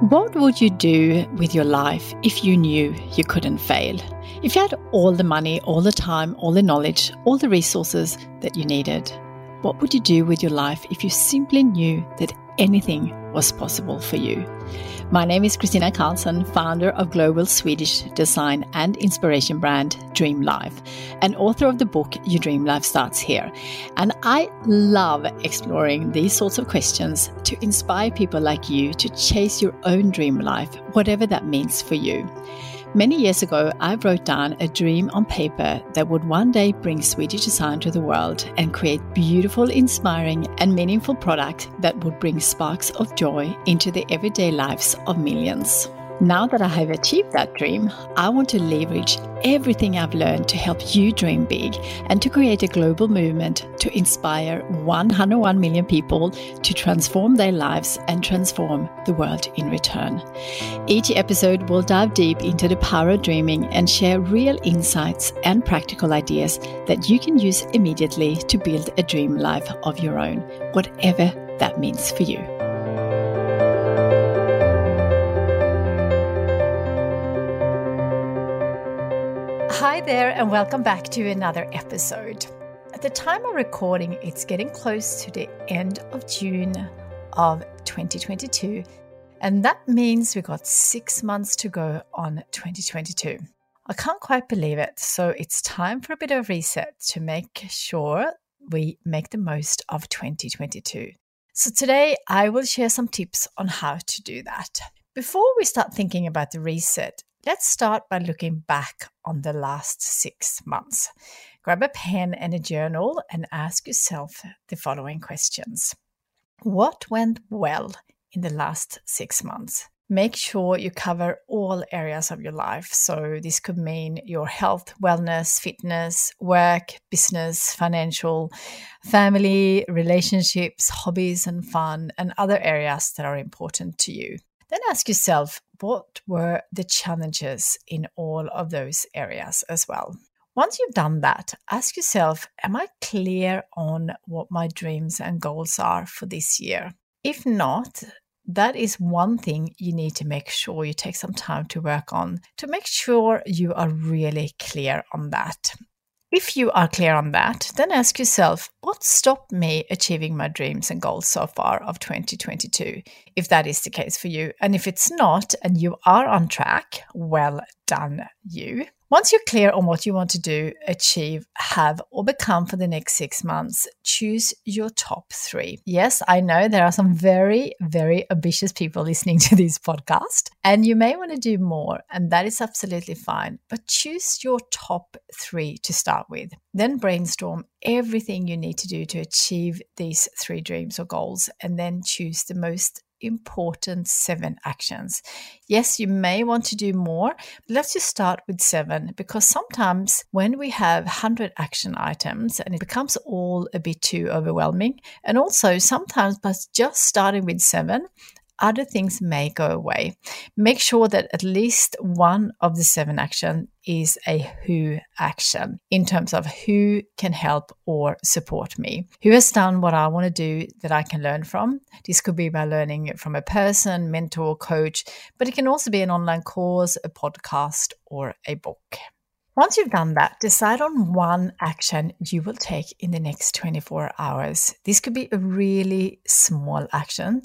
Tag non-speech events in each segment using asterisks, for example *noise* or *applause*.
What would you do with your life if you knew you couldn't fail? If you had all the money, all the time, all the knowledge, all the resources that you needed, what would you do with your life if you simply knew that anything was possible for you? My name is Kristina Karlsson, founder of global Swedish design and inspiration brand Dream Life, and author of the book Your Dream Life Starts Here. And I love exploring these sorts of questions to inspire people like you to chase your own dream life, whatever that means for you. Many years ago, I wrote down a dream on paper that would one day bring Swedish design to the world and create beautiful, inspiring, and meaningful products that would bring sparks of joy into the everyday lives of millions. Now that I have achieved that dream, I want to leverage everything I've learned to help you dream big and to create a global movement to inspire 101 million people to transform their lives and transform the world in return. Each episode will dive deep into the power of dreaming and share real insights and practical ideas that you can use immediately to build a dream life of your own, whatever that means for you. There, and welcome back to another episode. At the time of recording, it's getting close to the end of June of 2022, and that means we've got six months to go on 2022. I can't quite believe it, so it's time for a bit of reset to make sure we make the most of 2022. So, today I will share some tips on how to do that. Before we start thinking about the reset, Let's start by looking back on the last six months. Grab a pen and a journal and ask yourself the following questions What went well in the last six months? Make sure you cover all areas of your life. So, this could mean your health, wellness, fitness, work, business, financial, family, relationships, hobbies, and fun, and other areas that are important to you. Then ask yourself what were the challenges in all of those areas as well. Once you've done that, ask yourself Am I clear on what my dreams and goals are for this year? If not, that is one thing you need to make sure you take some time to work on to make sure you are really clear on that. If you are clear on that, then ask yourself what stopped me achieving my dreams and goals so far of 2022, if that is the case for you. And if it's not and you are on track, well done, you. Once you're clear on what you want to do, achieve, have, or become for the next six months, choose your top three. Yes, I know there are some very, very ambitious people listening to this podcast, and you may want to do more, and that is absolutely fine. But choose your top three to start with. Then brainstorm everything you need to do to achieve these three dreams or goals, and then choose the most important seven actions. Yes, you may want to do more, but let's just start with seven because sometimes when we have 100 action items and it becomes all a bit too overwhelming, and also sometimes by just starting with seven, other things may go away. Make sure that at least one of the seven action is a who action in terms of who can help or support me. Who has done what I want to do that I can learn from? This could be by learning from a person, mentor, coach, but it can also be an online course, a podcast, or a book. Once you've done that, decide on one action you will take in the next 24 hours. This could be a really small action.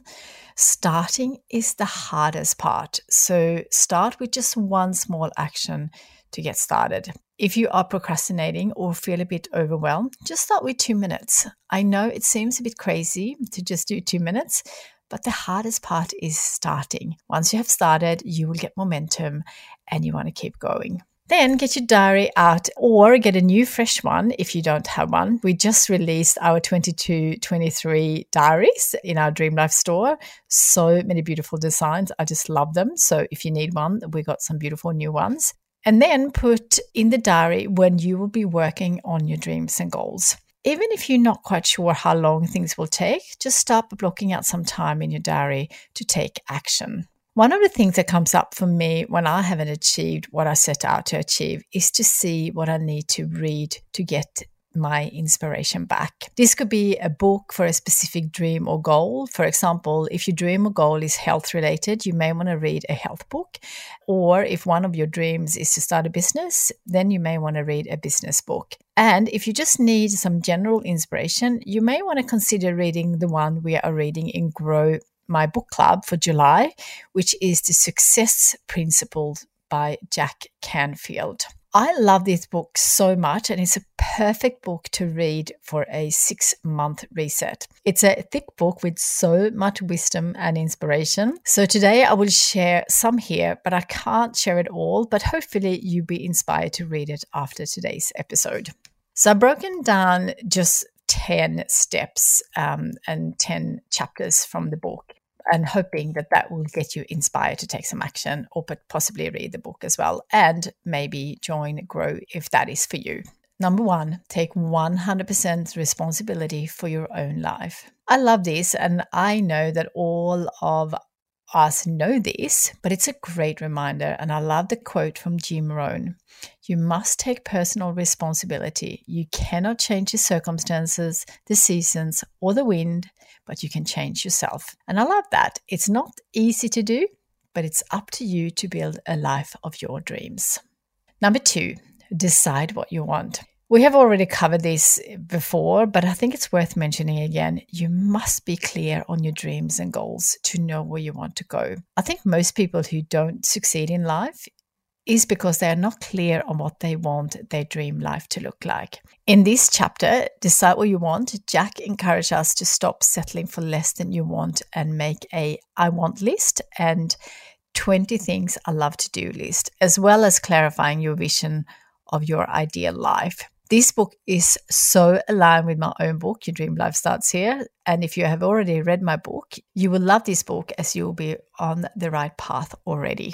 Starting is the hardest part. So start with just one small action to get started. If you are procrastinating or feel a bit overwhelmed, just start with two minutes. I know it seems a bit crazy to just do two minutes, but the hardest part is starting. Once you have started, you will get momentum and you want to keep going. Then get your diary out or get a new fresh one if you don't have one. We just released our 22 23 diaries in our Dream Life store. So many beautiful designs. I just love them. So if you need one, we got some beautiful new ones. And then put in the diary when you will be working on your dreams and goals. Even if you're not quite sure how long things will take, just start blocking out some time in your diary to take action. One of the things that comes up for me when I haven't achieved what I set out to achieve is to see what I need to read to get my inspiration back. This could be a book for a specific dream or goal. For example, if your dream or goal is health related, you may want to read a health book. Or if one of your dreams is to start a business, then you may want to read a business book. And if you just need some general inspiration, you may want to consider reading the one we are reading in Grow My Book Club for July, which is The Success Principles by Jack Canfield. I love this book so much, and it's a perfect book to read for a six month reset. It's a thick book with so much wisdom and inspiration. So, today I will share some here, but I can't share it all. But hopefully, you'll be inspired to read it after today's episode. So, I've broken down just 10 steps um, and 10 chapters from the book and hoping that that will get you inspired to take some action or possibly read the book as well and maybe join grow if that is for you number one take 100% responsibility for your own life i love this and i know that all of us know this, but it's a great reminder. And I love the quote from Jim Rohn You must take personal responsibility. You cannot change the circumstances, the seasons, or the wind, but you can change yourself. And I love that. It's not easy to do, but it's up to you to build a life of your dreams. Number two, decide what you want. We have already covered this before, but I think it's worth mentioning again. You must be clear on your dreams and goals to know where you want to go. I think most people who don't succeed in life is because they are not clear on what they want their dream life to look like. In this chapter, Decide What You Want, Jack encourages us to stop settling for less than you want and make a I want list and 20 things I love to do list, as well as clarifying your vision of your ideal life. This book is so aligned with my own book, Your Dream Life Starts Here. And if you have already read my book, you will love this book as you will be on the right path already.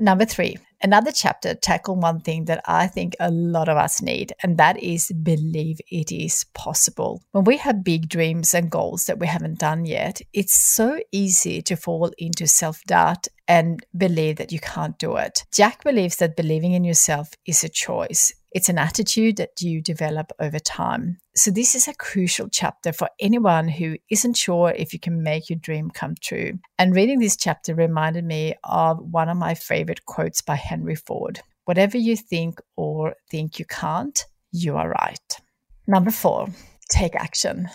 Number three, another chapter tackle one thing that I think a lot of us need, and that is believe it is possible. When we have big dreams and goals that we haven't done yet, it's so easy to fall into self doubt and believe that you can't do it. Jack believes that believing in yourself is a choice. It's an attitude that you develop over time. So, this is a crucial chapter for anyone who isn't sure if you can make your dream come true. And reading this chapter reminded me of one of my favorite quotes by Henry Ford Whatever you think or think you can't, you are right. Number four, take action.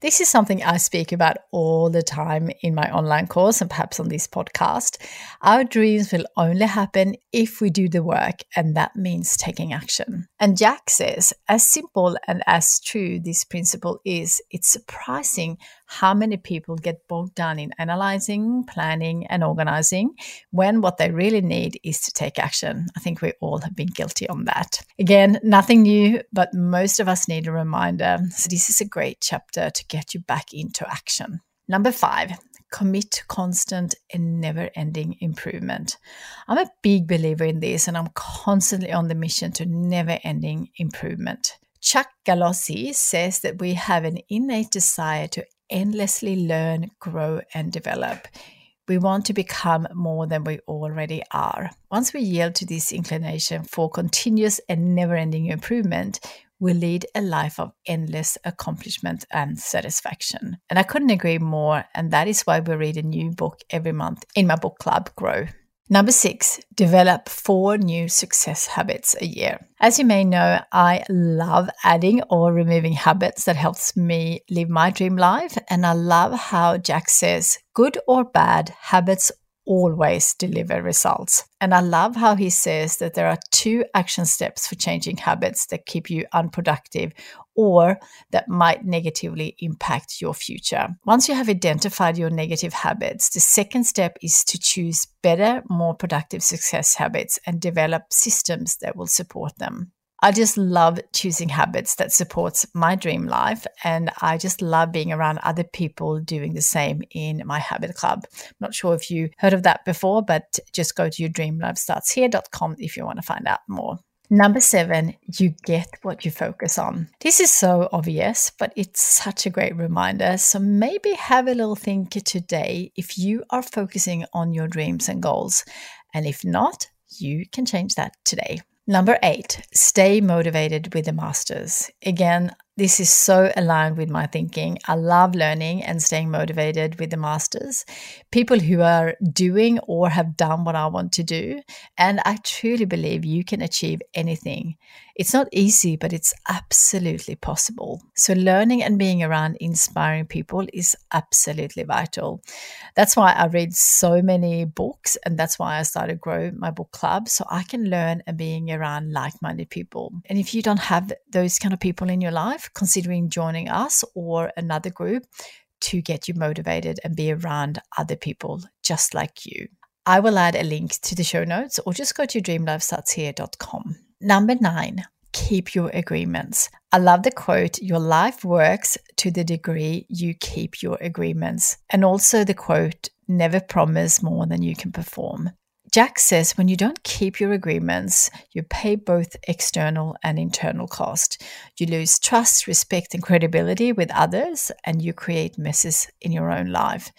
This is something I speak about all the time in my online course and perhaps on this podcast. Our dreams will only happen if we do the work, and that means taking action. And Jack says, as simple and as true this principle is, it's surprising how many people get bogged down in analyzing, planning, and organizing when what they really need is to take action. I think we all have been guilty on that. Again, nothing new, but most of us need a reminder. So, this is a great chapter to get you back into action. Number five, commit to constant and never ending improvement. I'm a big believer in this, and I'm constantly on the mission to never ending improvement. Chuck Gallozzi says that we have an innate desire to endlessly learn, grow, and develop. We want to become more than we already are. Once we yield to this inclination for continuous and never ending improvement, we lead a life of endless accomplishment and satisfaction. And I couldn't agree more. And that is why we read a new book every month in my book club, Grow. Number six, develop four new success habits a year. As you may know, I love adding or removing habits that helps me live my dream life. And I love how Jack says, good or bad, habits always deliver results. And I love how he says that there are two action steps for changing habits that keep you unproductive or that might negatively impact your future. Once you have identified your negative habits, the second step is to choose better, more productive success habits and develop systems that will support them. I just love choosing habits that supports my dream life and I just love being around other people doing the same in my habit club. I'm not sure if you heard of that before, but just go to your dreamlifestartshere.com if you want to find out more. Number seven, you get what you focus on. This is so obvious, but it's such a great reminder. So maybe have a little think today if you are focusing on your dreams and goals. And if not, you can change that today. Number eight, stay motivated with the masters. Again, this is so aligned with my thinking. I love learning and staying motivated with the masters, people who are doing or have done what I want to do. And I truly believe you can achieve anything. It's not easy, but it's absolutely possible. So, learning and being around inspiring people is absolutely vital. That's why I read so many books, and that's why I started grow my book club so I can learn and being around like-minded people. And if you don't have those kind of people in your life, considering joining us or another group to get you motivated and be around other people just like you. I will add a link to the show notes or just go to dreamlifestartshere.com. Number nine, keep your agreements. I love the quote, your life works to the degree you keep your agreements. And also the quote, never promise more than you can perform. Jack says when you don't keep your agreements, you pay both external and internal cost. You lose trust, respect, and credibility with others, and you create messes in your own life.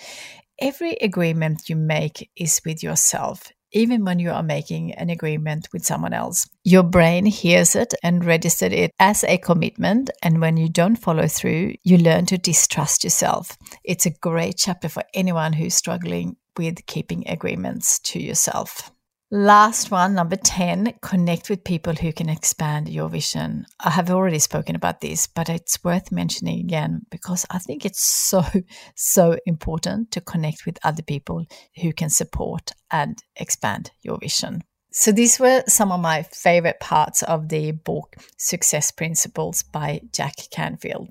Every agreement you make is with yourself even when you are making an agreement with someone else. Your brain hears it and registers it as a commitment. And when you don't follow through, you learn to distrust yourself. It's a great chapter for anyone who's struggling with keeping agreements to yourself. Last one, number 10, connect with people who can expand your vision. I have already spoken about this, but it's worth mentioning again because I think it's so, *laughs* so important to connect with other people who can support and expand your vision. So, these were some of my favorite parts of the book Success Principles by Jack Canfield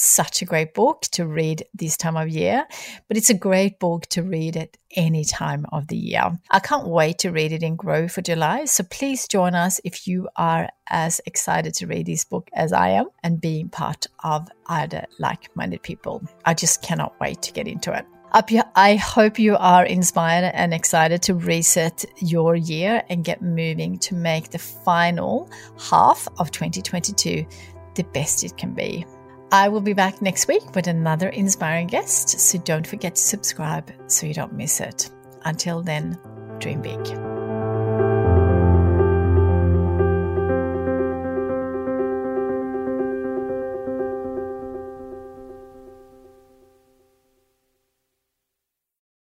such a great book to read this time of year, but it's a great book to read at any time of the year. I can't wait to read it in Grow for July. So please join us if you are as excited to read this book as I am and being part of other like minded people. I just cannot wait to get into it. I hope you are inspired and excited to reset your year and get moving to make the final half of 2022 the best it can be. I will be back next week with another inspiring guest, so don't forget to subscribe so you don't miss it. Until then, dream big.